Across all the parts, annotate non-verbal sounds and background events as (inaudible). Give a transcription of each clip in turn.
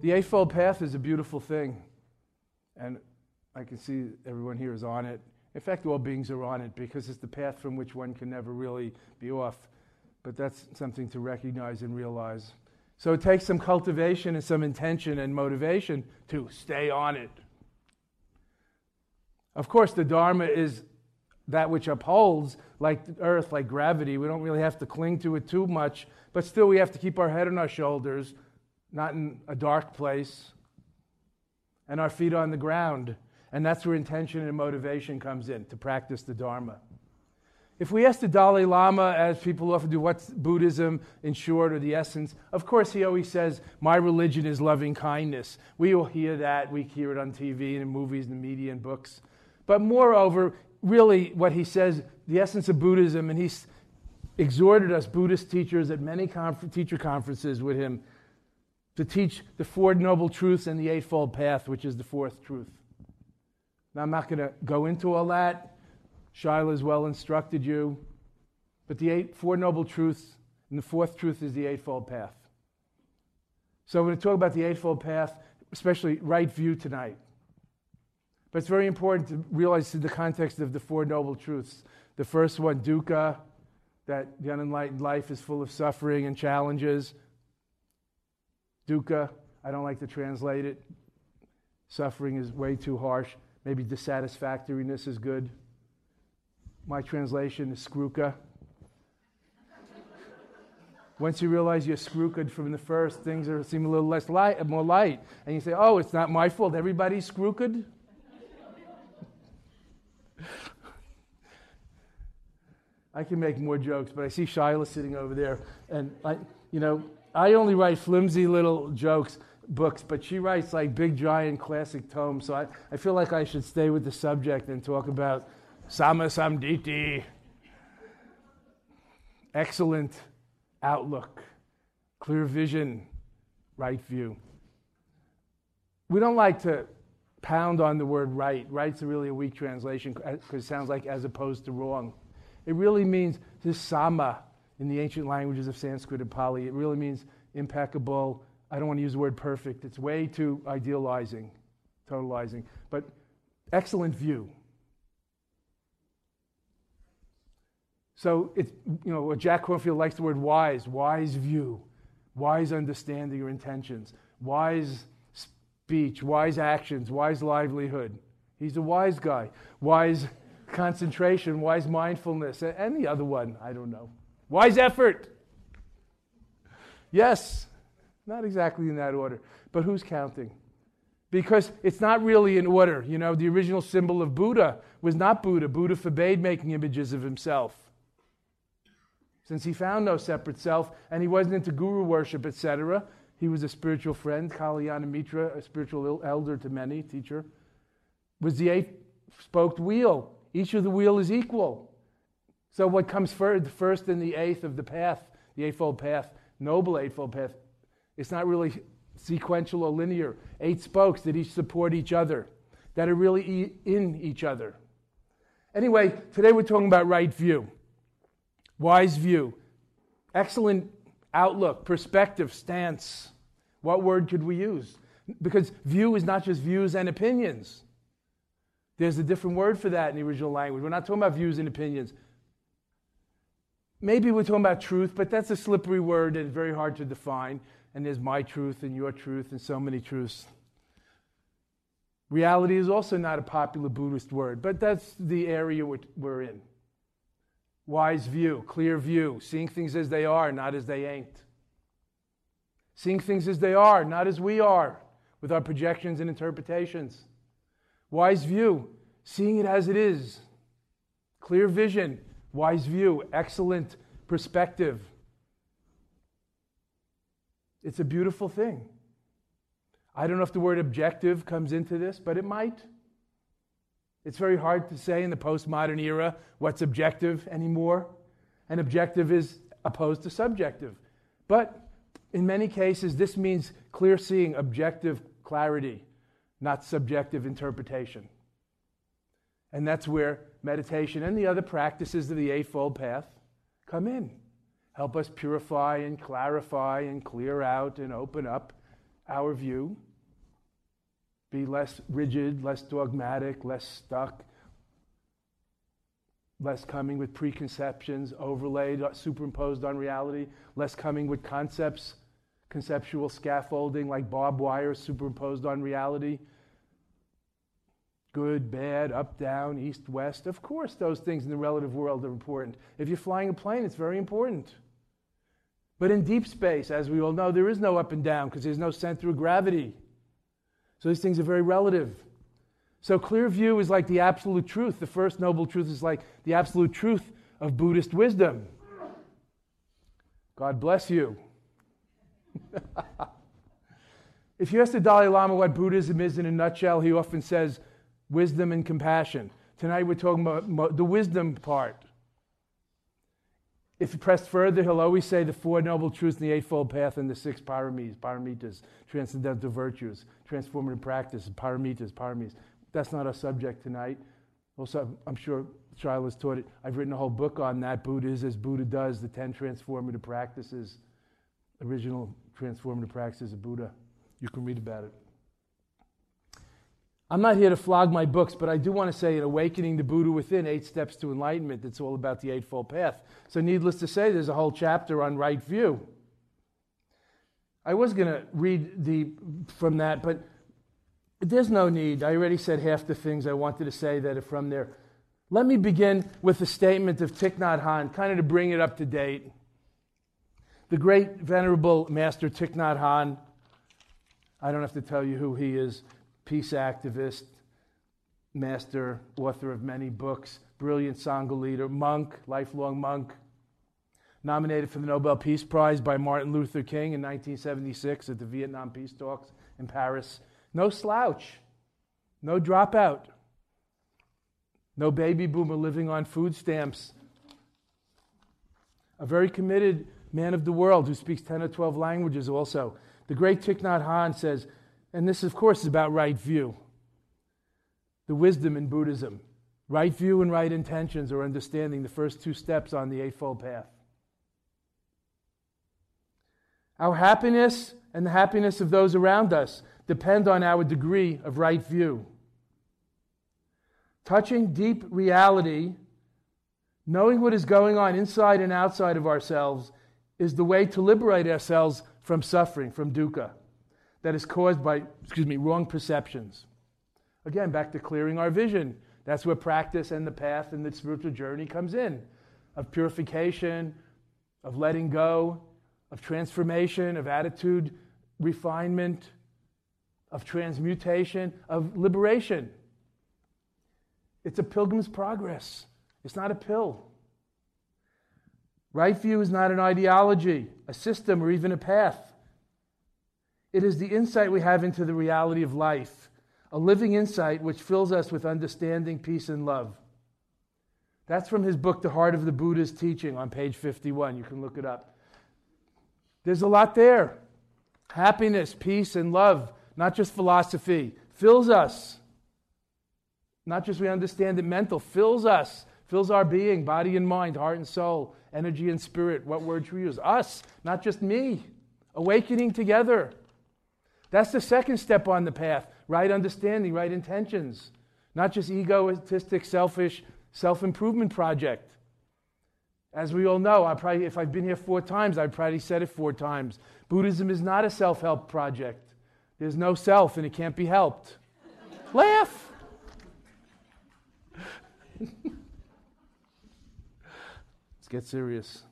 The Eightfold Path is a beautiful thing, and I can see everyone here is on it. In fact, all beings are on it because it's the path from which one can never really be off. But that's something to recognize and realize. So it takes some cultivation and some intention and motivation to stay on it. Of course, the Dharma is that which upholds, like earth, like gravity. We don't really have to cling to it too much, but still we have to keep our head on our shoulders not in a dark place, and our feet on the ground. And that's where intention and motivation comes in to practice the Dharma. If we ask the Dalai Lama, as people often do, what's Buddhism in short or the essence, of course he always says, My religion is loving kindness. We all hear that. We hear it on TV and in movies and the media and books. But moreover, really what he says, the essence of Buddhism, and he's exhorted us, Buddhist teachers, at many confer- teacher conferences with him, to teach the Four Noble Truths and the Eightfold Path, which is the fourth truth. Now, I'm not going to go into all that. Shiloh has well instructed you. But the eight, Four Noble Truths and the fourth truth is the Eightfold Path. So, I'm going to talk about the Eightfold Path, especially right view tonight. But it's very important to realize in the context of the Four Noble Truths. The first one, dukkha, that the unenlightened life is full of suffering and challenges. Dukkha, I don't like to translate it. Suffering is way too harsh. Maybe dissatisfactoriness is good. My translation is skruka. Once you realize you're screwed from the first, things are, seem a little less light, more light. And you say, oh, it's not my fault. Everybody's screwed. I can make more jokes, but I see Shiloh sitting over there. And, I, you know, I only write flimsy little jokes, books, but she writes like big, giant classic tomes. So I, I feel like I should stay with the subject and talk about Sama Samditi. Excellent outlook, clear vision, right view. We don't like to pound on the word right. Right's really a weak translation because it sounds like as opposed to wrong. It really means this sama, in the ancient languages of Sanskrit and Pali. It really means impeccable. I don't want to use the word perfect, it's way too idealizing, totalizing, but excellent view. So it's, you know, Jack Kornfield likes the word wise, wise view, wise understanding or intentions, wise speech, wise actions, wise livelihood. He's a wise guy. Wise concentration, wise mindfulness, and the other one, I don't know. Wise effort. Yes, not exactly in that order, but who's counting? Because it's not really in order. You know, the original symbol of Buddha was not Buddha. Buddha forbade making images of himself. Since he found no separate self and he wasn't into guru worship, etc., he was a spiritual friend, Kalyana Mitra, a spiritual elder to many, teacher, was the eight spoked wheel. Each of the wheel is equal. So, what comes first in the eighth of the path, the Eightfold Path, Noble Eightfold Path, it's not really sequential or linear. Eight spokes that each support each other, that are really in each other. Anyway, today we're talking about right view, wise view, excellent outlook, perspective, stance. What word could we use? Because view is not just views and opinions. There's a different word for that in the original language. We're not talking about views and opinions. Maybe we're talking about truth, but that's a slippery word and very hard to define. And there's my truth and your truth and so many truths. Reality is also not a popular Buddhist word, but that's the area we're in. Wise view, clear view, seeing things as they are, not as they ain't. Seeing things as they are, not as we are, with our projections and interpretations. Wise view, seeing it as it is. Clear vision, wise view, excellent perspective. It's a beautiful thing. I don't know if the word objective comes into this, but it might. It's very hard to say in the postmodern era what's objective anymore. And objective is opposed to subjective. But in many cases, this means clear seeing, objective clarity, not subjective interpretation. And that's where meditation and the other practices of the Eightfold Path come in. Help us purify and clarify and clear out and open up our view be less rigid, less dogmatic, less stuck, less coming with preconceptions overlaid, superimposed on reality, less coming with concepts, conceptual scaffolding like barbed wire superimposed on reality. Good, bad, up, down, east, west. Of course, those things in the relative world are important. If you're flying a plane, it's very important. But in deep space, as we all know, there is no up and down because there's no center of gravity. So these things are very relative. So clear view is like the absolute truth. The first noble truth is like the absolute truth of Buddhist wisdom. God bless you. (laughs) if you ask the Dalai Lama what Buddhism is in a nutshell, he often says wisdom and compassion. Tonight we're talking about the wisdom part. If you press further, he'll always say the Four Noble Truths and the Eightfold Path and the six paramitas, paramitas, transcendental virtues, transformative practice, paramitas, paramis. That's not our subject tonight. Also, I'm sure Shiloh's taught it. I've written a whole book on that. Buddha is as Buddha does, the 10 transformative practices, original transformative practices of Buddha. You can read about it. I'm not here to flog my books, but I do want to say in Awakening the Buddha Within, Eight Steps to Enlightenment, it's all about the Eightfold Path. So, needless to say, there's a whole chapter on right view. I was going to read the, from that, but there's no need. I already said half the things I wanted to say that are from there. Let me begin with a statement of Thich Nhat Hanh, kind of to bring it up to date. The great, venerable Master Thich Nhat Hanh, I don't have to tell you who he is peace activist, master, author of many books, brilliant Sangha leader, monk, lifelong monk. Nominated for the Nobel Peace Prize by Martin Luther King in 1976 at the Vietnam Peace Talks in Paris. No slouch, no dropout, no baby boomer living on food stamps. A very committed man of the world who speaks 10 or 12 languages also. The great Thich Nhat Hanh says, and this, of course, is about right view. The wisdom in Buddhism. Right view and right intentions are understanding the first two steps on the Eightfold Path. Our happiness and the happiness of those around us depend on our degree of right view. Touching deep reality, knowing what is going on inside and outside of ourselves, is the way to liberate ourselves from suffering, from dukkha that is caused by, excuse me, wrong perceptions. Again, back to clearing our vision. That's where practice and the path and the spiritual journey comes in of purification, of letting go, of transformation, of attitude refinement, of transmutation, of liberation. It's a pilgrim's progress. It's not a pill. Right view is not an ideology, a system, or even a path. It is the insight we have into the reality of life, a living insight which fills us with understanding, peace, and love. That's from his book, The Heart of the Buddha's Teaching, on page 51. You can look it up. There's a lot there. Happiness, peace, and love, not just philosophy, fills us. Not just we understand it mental, fills us, fills our being, body and mind, heart and soul, energy and spirit. What word should we use? Us, not just me. Awakening together. That's the second step on the path right understanding, right intentions. Not just egoistic, selfish, self improvement project. As we all know, I probably, if I've been here four times, I've probably said it four times. Buddhism is not a self help project. There's no self and it can't be helped. Laugh. (laughs) Let's get serious.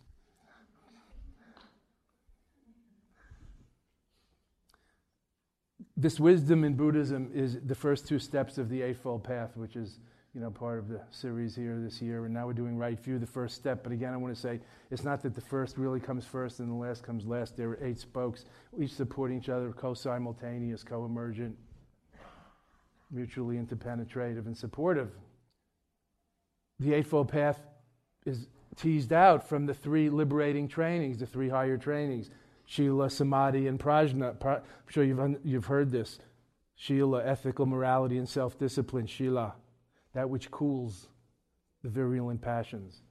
This wisdom in Buddhism is the first two steps of the Eightfold Path, which is you know, part of the series here this year, and now we're doing right view, the first step. But again, I want to say it's not that the first really comes first and the last comes last. There are eight spokes, each supporting each other, co-simultaneous, co-emergent, mutually interpenetrative and supportive. The Eightfold Path is teased out from the three liberating trainings, the three higher trainings, Shila, Samadhi, and Prajna. I'm sure you've, you've heard this. Shila, ethical morality and self-discipline, Shila that which cools the virulent passions.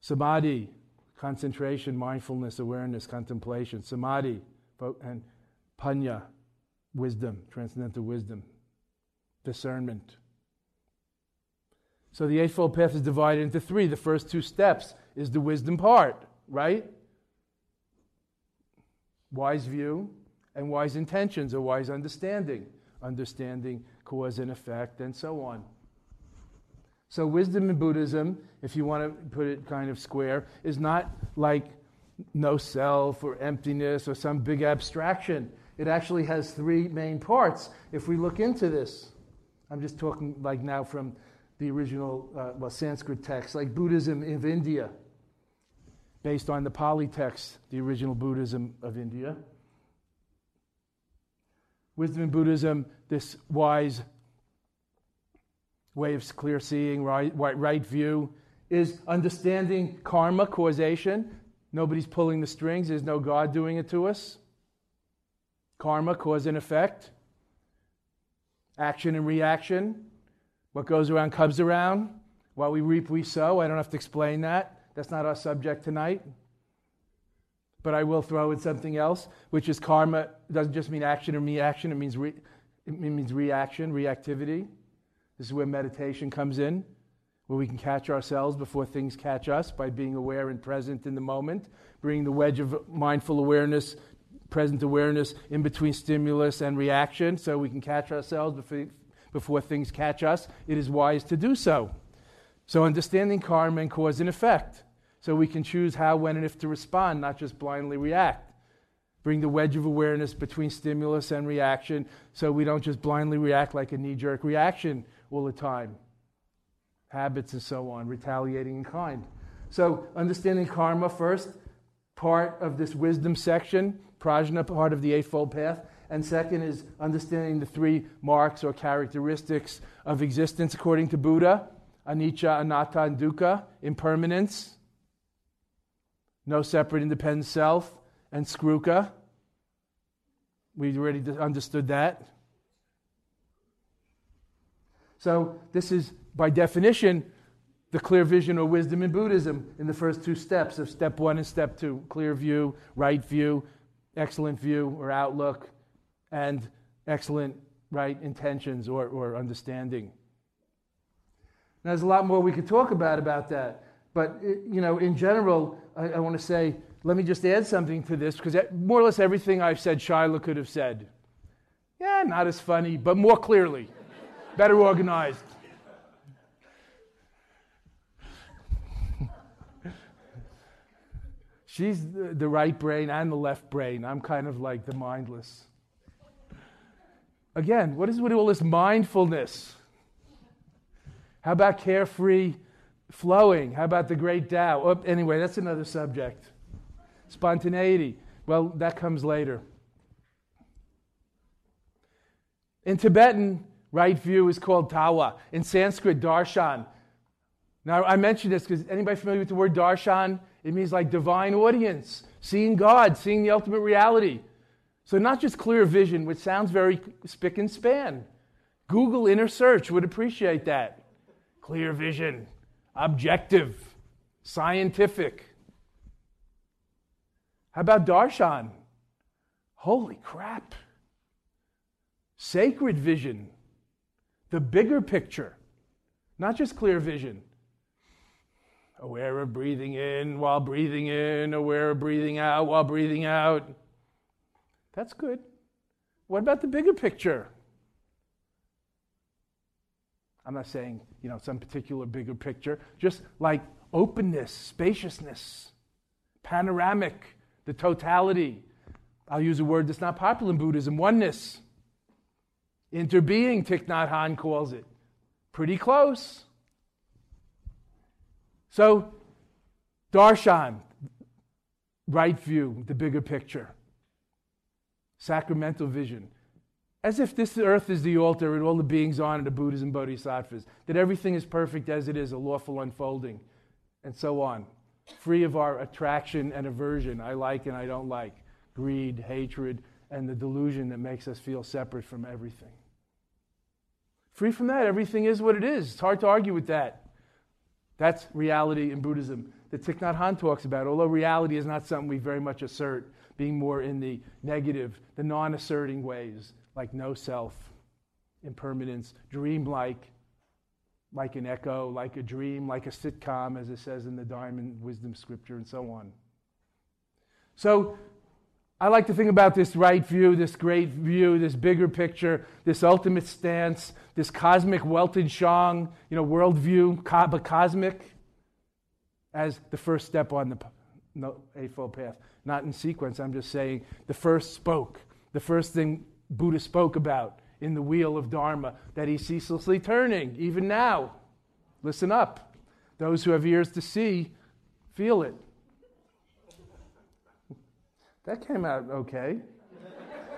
Samadhi, concentration, mindfulness, awareness, contemplation. Samadhi, and panya, wisdom, transcendental wisdom, discernment. So the Eightfold Path is divided into three. The first two steps is the wisdom part, right? Wise view and wise intentions or wise understanding. Understanding cause and effect and so on. So, wisdom in Buddhism, if you want to put it kind of square, is not like no self or emptiness or some big abstraction. It actually has three main parts. If we look into this, I'm just talking like now from the original uh, well, Sanskrit text, like Buddhism of India, based on the Pali text, the original Buddhism of India. Wisdom in Buddhism, this wise way of clear seeing, right, right, view, is understanding karma, causation. Nobody's pulling the strings, there's no God doing it to us. Karma, cause and effect. Action and reaction. What goes around comes around. What we reap, we sow. I don't have to explain that. That's not our subject tonight. But I will throw in something else, which is karma. Doesn't just mean action or reaction, it means, re- it means reaction, reactivity. This is where meditation comes in, where we can catch ourselves before things catch us by being aware and present in the moment, bringing the wedge of mindful awareness, present awareness in between stimulus and reaction so we can catch ourselves before, before things catch us. It is wise to do so. So, understanding karma and cause and effect. So we can choose how, when, and if to respond, not just blindly react. Bring the wedge of awareness between stimulus and reaction so we don't just blindly react like a knee jerk reaction all the time. Habits and so on, retaliating in kind. So, understanding karma first, part of this wisdom section, prajna, part of the Eightfold Path. And second is understanding the three marks or characteristics of existence according to Buddha anicca, anatta, and dukkha, impermanence, no separate independent self, and skruka. We already understood that. So, this is, by definition, the clear vision or wisdom in Buddhism in the first two steps of step one and step two clear view, right view, excellent view or outlook, and excellent right intentions or, or understanding. Now, there's a lot more we could talk about about that. But, uh, you know, in general, I, I want to say, let me just add something to this because more or less everything I've said, Shiloh could have said. Yeah, not as funny, but more clearly better organized. She's the, the right brain and the left brain. I'm kind of like the mindless. Again, what is with all this mindfulness? How about carefree flowing? How about the great Tao? Oh, anyway, that's another subject. Spontaneity. Well, that comes later. In Tibetan, Right view is called tawa. In Sanskrit, darshan. Now, I mention this because anybody familiar with the word darshan? It means like divine audience, seeing God, seeing the ultimate reality. So, not just clear vision, which sounds very spick and span. Google inner search would appreciate that. Clear vision, objective, scientific. How about darshan? Holy crap. Sacred vision, the bigger picture, not just clear vision. Aware of breathing in while breathing in, aware of breathing out while breathing out. That's good. What about the bigger picture? I'm not saying, you know, some particular bigger picture, just like openness, spaciousness, panoramic, the totality. I'll use a word that's not popular in Buddhism oneness. Interbeing, Thich Nhat Hanh calls it. Pretty close. So, darshan, right view, the bigger picture. Sacramental vision. As if this earth is the altar and all the beings on it are Buddhas and Bodhisattvas, that everything is perfect as it is, a lawful unfolding, and so on. Free of our attraction and aversion, I like and I don't like, greed, hatred, and the delusion that makes us feel separate from everything. Free from that, everything is what it is. It's hard to argue with that. That's reality in Buddhism that Thich Nhat Hanh talks about, although reality is not something we very much assert, being more in the negative, the non asserting ways, like no self, impermanence, dream-like, like an echo, like a dream, like a sitcom, as it says in the Diamond Wisdom Scripture, and so on. So, I like to think about this right view, this great view, this bigger picture, this ultimate stance, this cosmic Weltanschauung, you know, worldview, but cosmic, as the first step on the no, Eightfold Path. Not in sequence, I'm just saying the first spoke, the first thing Buddha spoke about in the wheel of Dharma that he's ceaselessly turning, even now. Listen up. Those who have ears to see, feel it. That came out okay.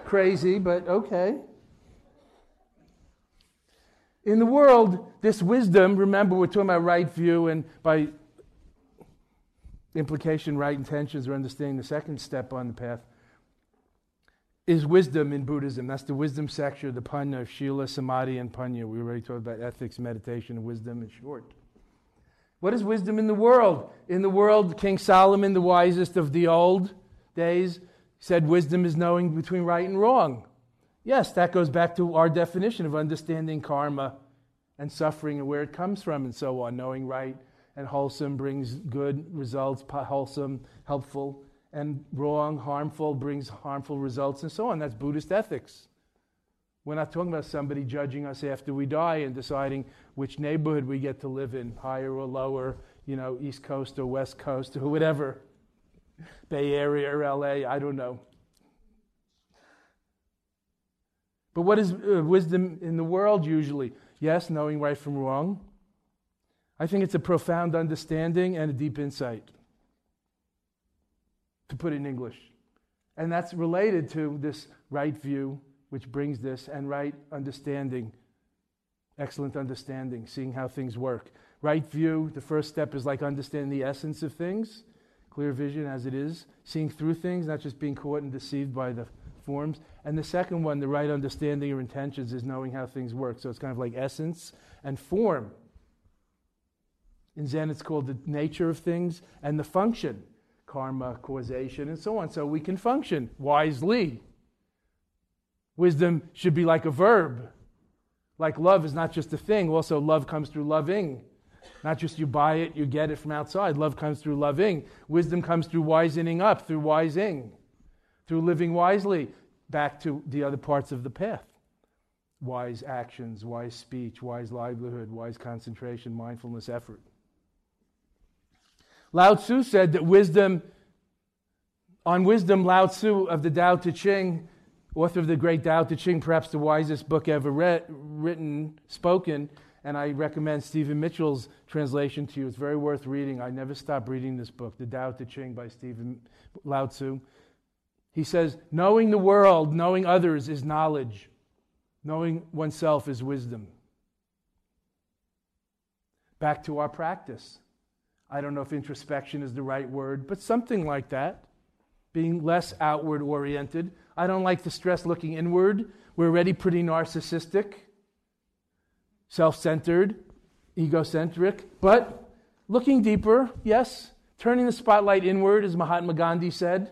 Crazy, but okay. In the world, this wisdom, remember, we're talking about right view, and by implication, right intentions, or understanding the second step on the path is wisdom in Buddhism. That's the wisdom section, the panna of Shila, Samadhi, and Panya. We already talked about ethics, meditation, wisdom in short. What is wisdom in the world? In the world, King Solomon, the wisest of the old days, said wisdom is knowing between right and wrong. Yes, that goes back to our definition of understanding karma and suffering and where it comes from and so on. Knowing right and wholesome brings good results, wholesome, helpful and wrong, harmful brings harmful results, and so on. That's Buddhist ethics. We're not talking about somebody judging us after we die and deciding which neighborhood we get to live in, higher or lower, you know, East Coast or West Coast or whatever, (laughs) Bay Area or LA, I don't know. But what is uh, wisdom in the world usually? Yes, knowing right from wrong. I think it's a profound understanding and a deep insight to put in English. And that's related to this right view, which brings this, and right understanding, excellent understanding, seeing how things work. Right view, the first step is like understanding the essence of things, clear vision as it is, seeing through things, not just being caught and deceived by the forms. And the second one, the right understanding or intentions, is knowing how things work. So it's kind of like essence and form. In Zen, it's called the nature of things and the function karma, causation, and so on, so we can function wisely. Wisdom should be like a verb. Like love is not just a thing, also, love comes through loving. Not just you buy it, you get it from outside. Love comes through loving. Wisdom comes through wisening up, through wising, through living wisely. Back to the other parts of the path wise actions, wise speech, wise livelihood, wise concentration, mindfulness, effort. Lao Tzu said that wisdom, on wisdom, Lao Tzu of the Tao Te Ching, author of the great Tao Te Ching, perhaps the wisest book ever read, written, spoken, and I recommend Stephen Mitchell's translation to you. It's very worth reading. I never stop reading this book, The Tao Te Ching by Stephen Lao Tzu. He says, knowing the world, knowing others is knowledge. Knowing oneself is wisdom. back to our practice. I don't know if introspection is the right word, but something like that. Being less outward oriented. I don't like the stress looking inward. We're already pretty narcissistic, self centered, egocentric. But looking deeper, yes, turning the spotlight inward, as Mahatma Gandhi said.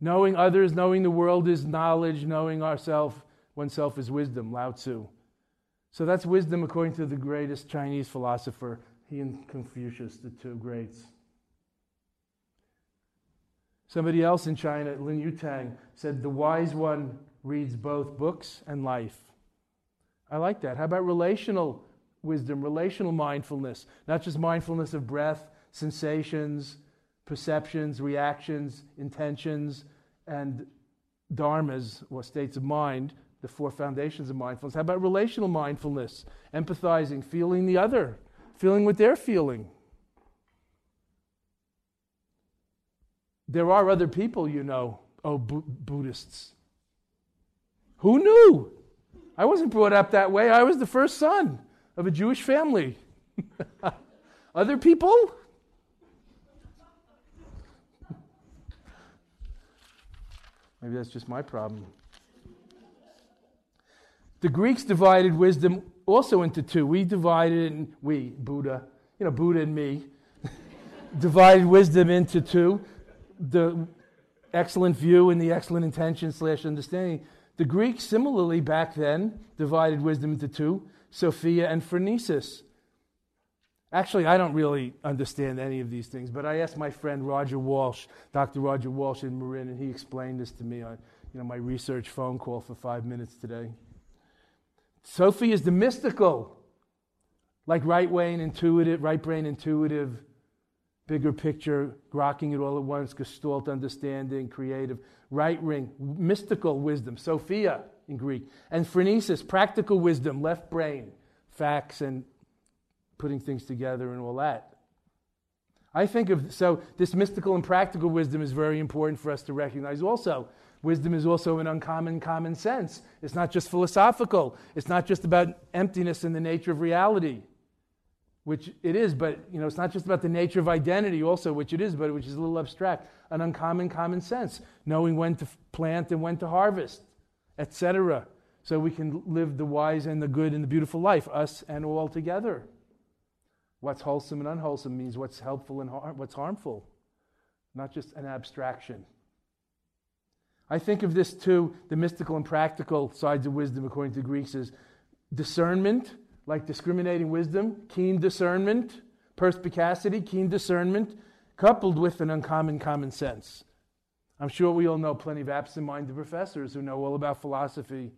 Knowing others, knowing the world is knowledge, knowing ourself, oneself is wisdom, Lao Tzu. So that's wisdom according to the greatest Chinese philosopher, he and Confucius, the two greats. Somebody else in China, Lin Yutang, said, The wise one reads both books and life. I like that. How about relational wisdom, relational mindfulness? Not just mindfulness of breath, sensations, perceptions, reactions, intentions, and dharmas, or states of mind, the four foundations of mindfulness. How about relational mindfulness? Empathizing, feeling the other, feeling what they're feeling. There are other people, you know, oh, Bu- Buddhists. Who knew? I wasn't brought up that way. I was the first son of a Jewish family. (laughs) other people? Maybe that's just my problem. The Greeks divided wisdom also into two. We divided, and we, Buddha, you know, Buddha and me, (laughs) divided wisdom into two the excellent view and the excellent intention slash understanding. The Greeks, similarly, back then, divided wisdom into two Sophia and Phronesis. Actually, I don't really understand any of these things, but I asked my friend Roger Walsh, Dr. Roger Walsh in Marin, and he explained this to me on you know, my research phone call for five minutes today. Sophie is the mystical, like right brain intuitive, right brain intuitive, bigger picture, grokking it all at once, gestalt understanding, creative, right ring, mystical wisdom, Sophia in Greek, and phronesis, practical wisdom, left brain, facts and putting things together and all that. I think of so this mystical and practical wisdom is very important for us to recognize. Also. Wisdom is also an uncommon common sense. It's not just philosophical. It's not just about emptiness and the nature of reality, which it is, but you know, it's not just about the nature of identity also, which it is, but which is a little abstract. An uncommon common sense, knowing when to plant and when to harvest, etc. So we can live the wise and the good and the beautiful life, us and all together. What's wholesome and unwholesome means what's helpful and har- what's harmful, not just an abstraction. I think of this too, the mystical and practical sides of wisdom, according to Greeks, as discernment, like discriminating wisdom, keen discernment, perspicacity, keen discernment, coupled with an uncommon common sense. I'm sure we all know plenty of absent-minded professors who know all about philosophy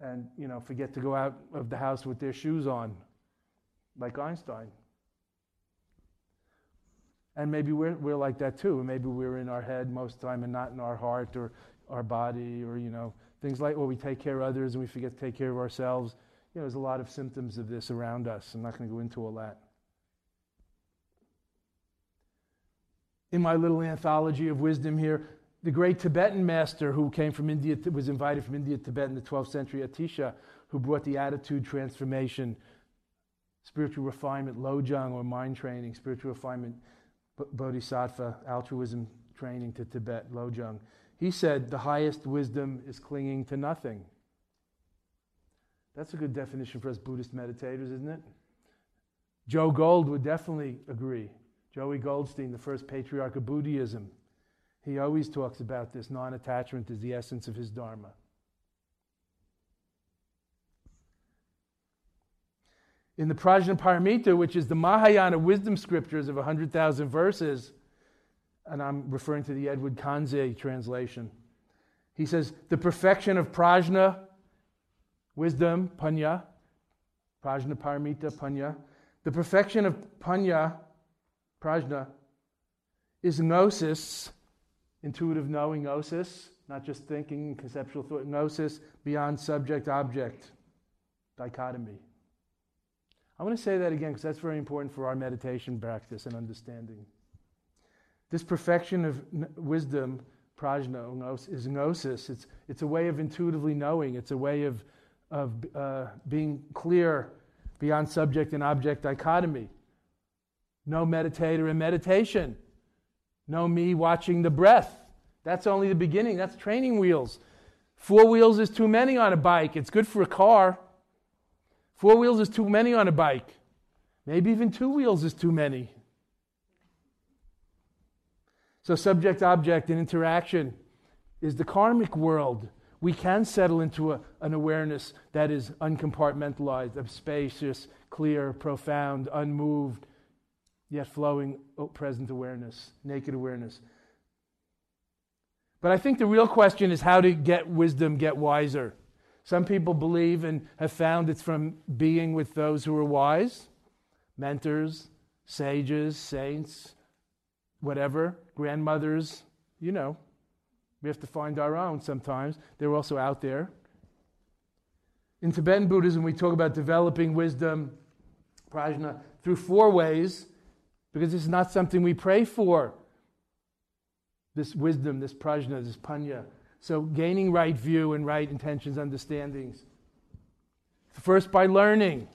and, you know, forget to go out of the house with their shoes on like Einstein. And maybe we're, we're like that too. Maybe we're in our head most of the time and not in our heart or our body or, you know, things like where we take care of others and we forget to take care of ourselves. You know, there's a lot of symptoms of this around us. I'm not going to go into all that. In my little anthology of wisdom here, the great Tibetan master who came from India, was invited from India to Tibet in the 12th century, Atisha, who brought the attitude transformation spiritual refinement, lojong or mind training, spiritual refinement, bodhisattva, altruism training to Tibet, lojong. He said the highest wisdom is clinging to nothing. That's a good definition for us Buddhist meditators, isn't it? Joe Gold would definitely agree. Joey Goldstein, the first patriarch of Buddhism, he always talks about this non attachment is the essence of his Dharma. In the Prajnaparamita, which is the Mahayana wisdom scriptures of 100,000 verses, and I'm referring to the Edward Conze translation. He says, the perfection of prajna, wisdom, panya, Prajnaparamita, panya, the perfection of panya, prajna, is gnosis, intuitive knowing, gnosis, not just thinking, conceptual thought, gnosis, beyond subject object, dichotomy. I want to say that again because that's very important for our meditation practice and understanding. This perfection of wisdom, prajna, is gnosis. It's, it's a way of intuitively knowing, it's a way of, of uh, being clear beyond subject and object dichotomy. No meditator in meditation. No me watching the breath. That's only the beginning. That's training wheels. Four wheels is too many on a bike. It's good for a car. Four wheels is too many on a bike. Maybe even two wheels is too many. So, subject object and interaction is the karmic world. We can settle into a, an awareness that is uncompartmentalized, spacious, clear, profound, unmoved, yet flowing oh, present awareness, naked awareness. But I think the real question is how to get wisdom, get wiser. Some people believe and have found it's from being with those who are wise, mentors, sages, saints, whatever, grandmothers, you know. We have to find our own sometimes. They're also out there. In Tibetan Buddhism, we talk about developing wisdom, prajna, through four ways, because this is not something we pray for. This wisdom, this prajna, this panya. So, gaining right view and right intentions, understandings. First, by learning.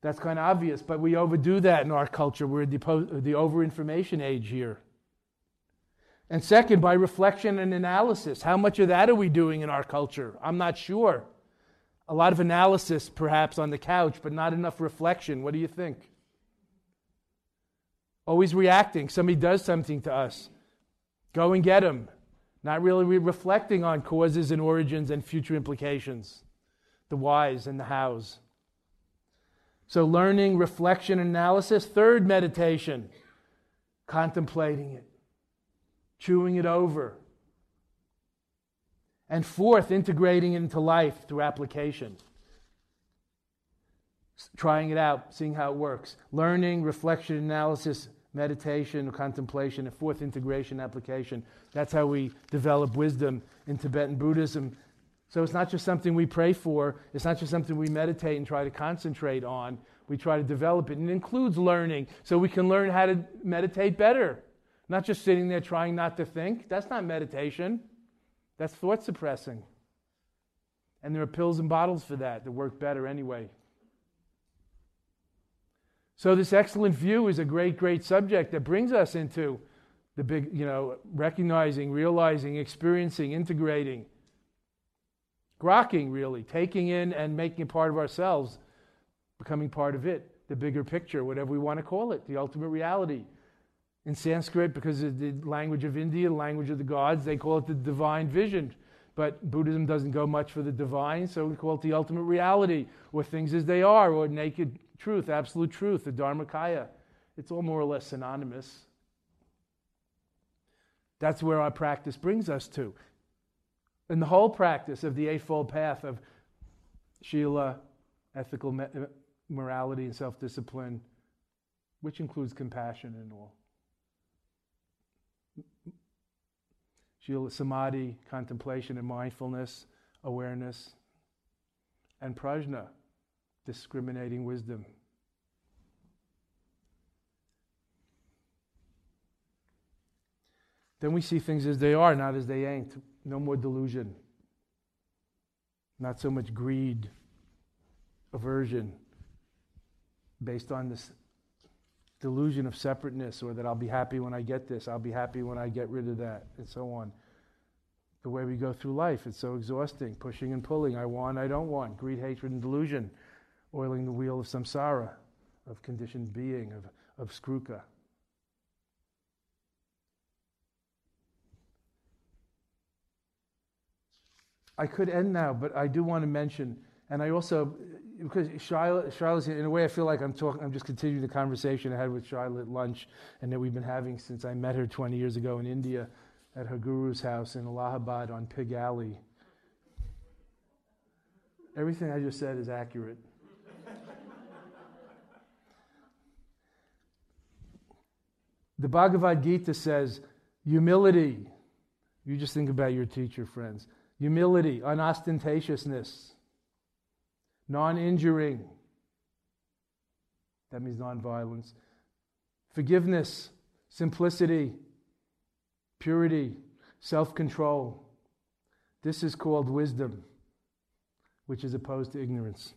That's kind of obvious, but we overdo that in our culture. We're the, the over information age here. And second, by reflection and analysis. How much of that are we doing in our culture? I'm not sure. A lot of analysis, perhaps, on the couch, but not enough reflection. What do you think? Always reacting. Somebody does something to us. Go and get them. Not really re- reflecting on causes and origins and future implications, the whys and the hows. So, learning, reflection, analysis. Third, meditation, contemplating it, chewing it over. And fourth, integrating it into life through application. Trying it out, seeing how it works. Learning, reflection, analysis, meditation, contemplation, and fourth, integration, application. That's how we develop wisdom in Tibetan Buddhism. So it's not just something we pray for, it's not just something we meditate and try to concentrate on. We try to develop it. And it includes learning so we can learn how to meditate better. Not just sitting there trying not to think. That's not meditation, that's thought suppressing. And there are pills and bottles for that that work better anyway. So, this excellent view is a great, great subject that brings us into the big, you know, recognizing, realizing, experiencing, integrating grokking, really, taking in and making part of ourselves, becoming part of it, the bigger picture, whatever we want to call it, the ultimate reality. In Sanskrit, because of the language of India, the language of the gods, they call it the divine vision. But Buddhism doesn't go much for the divine, so we call it the ultimate reality, or things as they are, or naked truth, absolute truth, the Dharmakaya. It's all more or less synonymous. That's where our practice brings us to in the whole practice of the Eightfold Path of Shila, ethical morality, and self discipline, which includes compassion and all. Shila, samadhi, contemplation and mindfulness, awareness, and prajna, discriminating wisdom. Then we see things as they are, not as they ain't. No more delusion. Not so much greed, aversion, based on this delusion of separateness or that I'll be happy when I get this, I'll be happy when I get rid of that, and so on. The way we go through life, it's so exhausting, pushing and pulling. I want, I don't want. Greed, hatred, and delusion, oiling the wheel of samsara, of conditioned being, of, of skruka. I could end now, but I do want to mention, and I also, because Charlotte, Charlotte's in a way, I feel like I'm talking, I'm just continuing the conversation I had with Charlotte at lunch, and that we've been having since I met her 20 years ago in India at her guru's house in Allahabad on Pig Alley. Everything I just said is accurate. The Bhagavad Gita says, humility. You just think about your teacher, friends humility, unostentatiousness, non injuring. That means non-violence. Forgiveness, simplicity, purity, self control. This is called wisdom, which is opposed to ignorance.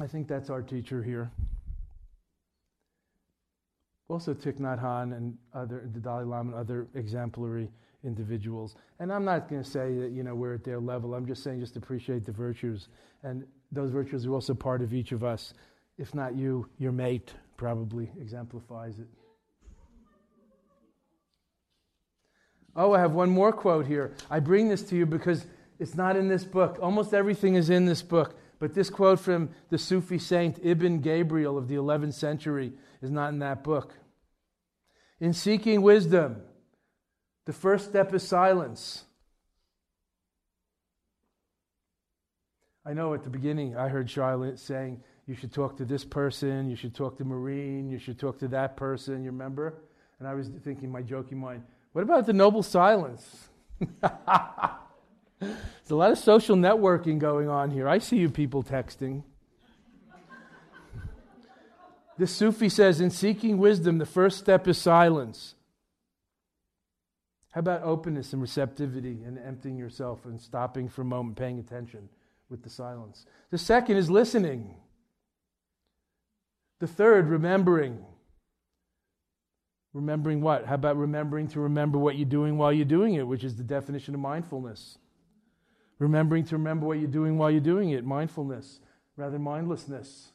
I think that's our teacher here. Also, Thich Nhat Hanh and other, the Dalai Lama and other exemplary individuals. And I'm not going to say that you know we're at their level. I'm just saying just appreciate the virtues, and those virtues are also part of each of us. If not you, your mate probably exemplifies it. Oh, I have one more quote here. I bring this to you because it's not in this book. Almost everything is in this book. But this quote from the Sufi saint Ibn Gabirol of the 11th century is not in that book. In seeking wisdom, the first step is silence. I know at the beginning I heard Charlotte saying, You should talk to this person, you should talk to Marine, you should talk to that person, you remember? And I was thinking, my joking mind, what about the noble silence? (laughs) There's a lot of social networking going on here. I see you people texting. The Sufi says, in seeking wisdom, the first step is silence. How about openness and receptivity and emptying yourself and stopping for a moment, paying attention with the silence? The second is listening. The third, remembering. Remembering what? How about remembering to remember what you're doing while you're doing it, which is the definition of mindfulness? Remembering to remember what you're doing while you're doing it, mindfulness rather than mindlessness.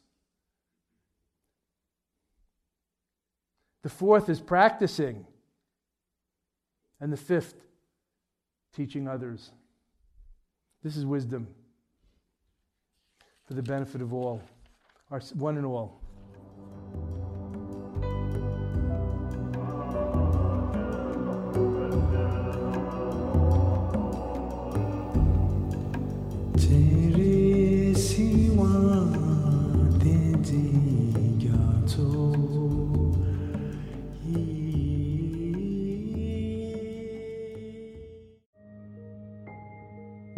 The fourth is practicing. And the fifth, teaching others. This is wisdom for the benefit of all, our one and all.